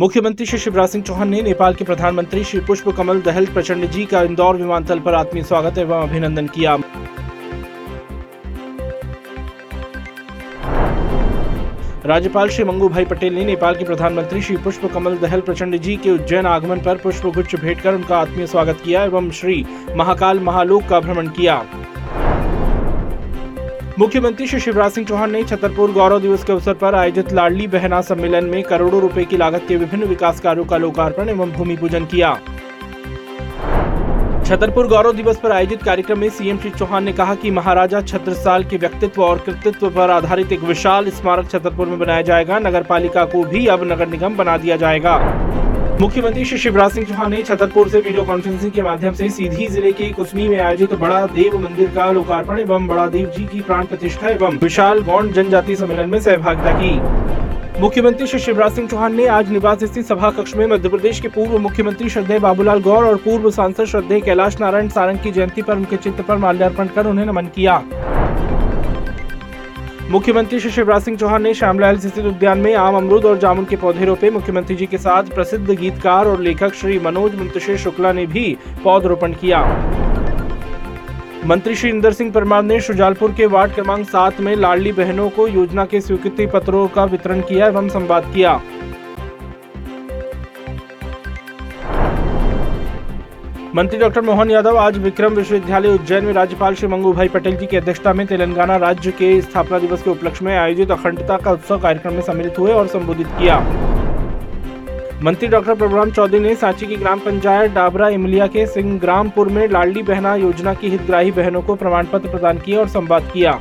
मुख्यमंत्री श्री शिवराज सिंह चौहान ने नेपाल के प्रधानमंत्री श्री पुष्प कमल दहल प्रचंड जी का इंदौर विमानतल पर आत्मीय स्वागत एवं अभिनंदन किया। राज्यपाल श्री मंगू भाई पटेल ने नेपाल के प्रधानमंत्री श्री पुष्प कमल दहल प्रचंड जी के उज्जैन आगमन पर पुष्प गुच्छ भेंट कर उनका आत्मीय स्वागत किया एवं श्री महाकाल महालोक का भ्रमण किया। मुख्यमंत्री श्री शिवराज सिंह चौहान ने छतरपुर गौरव दिवस के अवसर पर आयोजित लाडली बहना सम्मेलन में करोड़ों रुपए की लागत के विभिन्न विकास कार्यों का लोकार्पण एवं भूमि पूजन किया। छतरपुर गौरव दिवस पर आयोजित कार्यक्रम में सीएम श्री चौहान ने कहा कि महाराजा छत्रसाल के व्यक्तित्व और कृतित्व पर आधारित एक विशाल स्मारक छतरपुर में बनाया जाएगा। नगर पालिका को भी अब नगर निगम बना दिया जाएगा। मुख्यमंत्री श्री शिवराज सिंह चौहान ने छतरपुर से वीडियो कॉन्फ्रेंसिंग के माध्यम से सीधी ज़िले के कुसमी में आयोजित बड़ा देव मंदिर का लोकार्पण एवं बड़ा देव जी की प्राण प्रतिष्ठा एवं विशाल गौंड जनजाति सम्मेलन में सहभागिता की। मुख्यमंत्री श्री शिवराज सिंह चौहान ने आज निवास स्थित सभा कक्ष में मध्य प्रदेश के पूर्व मुख्यमंत्री श्रद्धेय बाबूलाल गौर और पूर्व सांसद श्रद्धेय कैलाश नारायण सारंग की जयंती पर उनके चित्र पर माल्यार्पण कर उन्हें नमन किया। मुख्यमंत्री श्री शिवराज सिंह चौहान ने श्यामलाल स्थित उद्यान में आम अमरूद और जामुन के पौधे रोपे। मुख्यमंत्री जी के साथ प्रसिद्ध गीतकार और लेखक श्री मनोज मुंतशिर शुक्ला ने भी पौधरोपण किया। मंत्री श्री इंदर सिंह परमार ने शुजालपुर के वार्ड क्रमांक सात में लाडली बहनों को योजना के स्वीकृति पत्रों का वितरण किया एवं संवाद किया। मंत्री डॉक्टर मोहन यादव आज विक्रम विश्वविद्यालय उज्जैन में राज्यपाल श्री मंगू भाई पटेल जी की अध्यक्षता में तेलंगाना राज्य के स्थापना दिवस के उपलक्ष्य में आयोजित अखंडता का उत्सव कार्यक्रम में सम्मिलित हुए और संबोधित किया। मंत्री डॉक्टर प्रभुराम चौधरी ने सांची की ग्राम पंचायत डाबरा इमलिया के सिंहग्रामपुर में लाडली बहना योजना की हितग्राही बहनों को प्रमाण पत्र प्रदान किया और संवाद किया।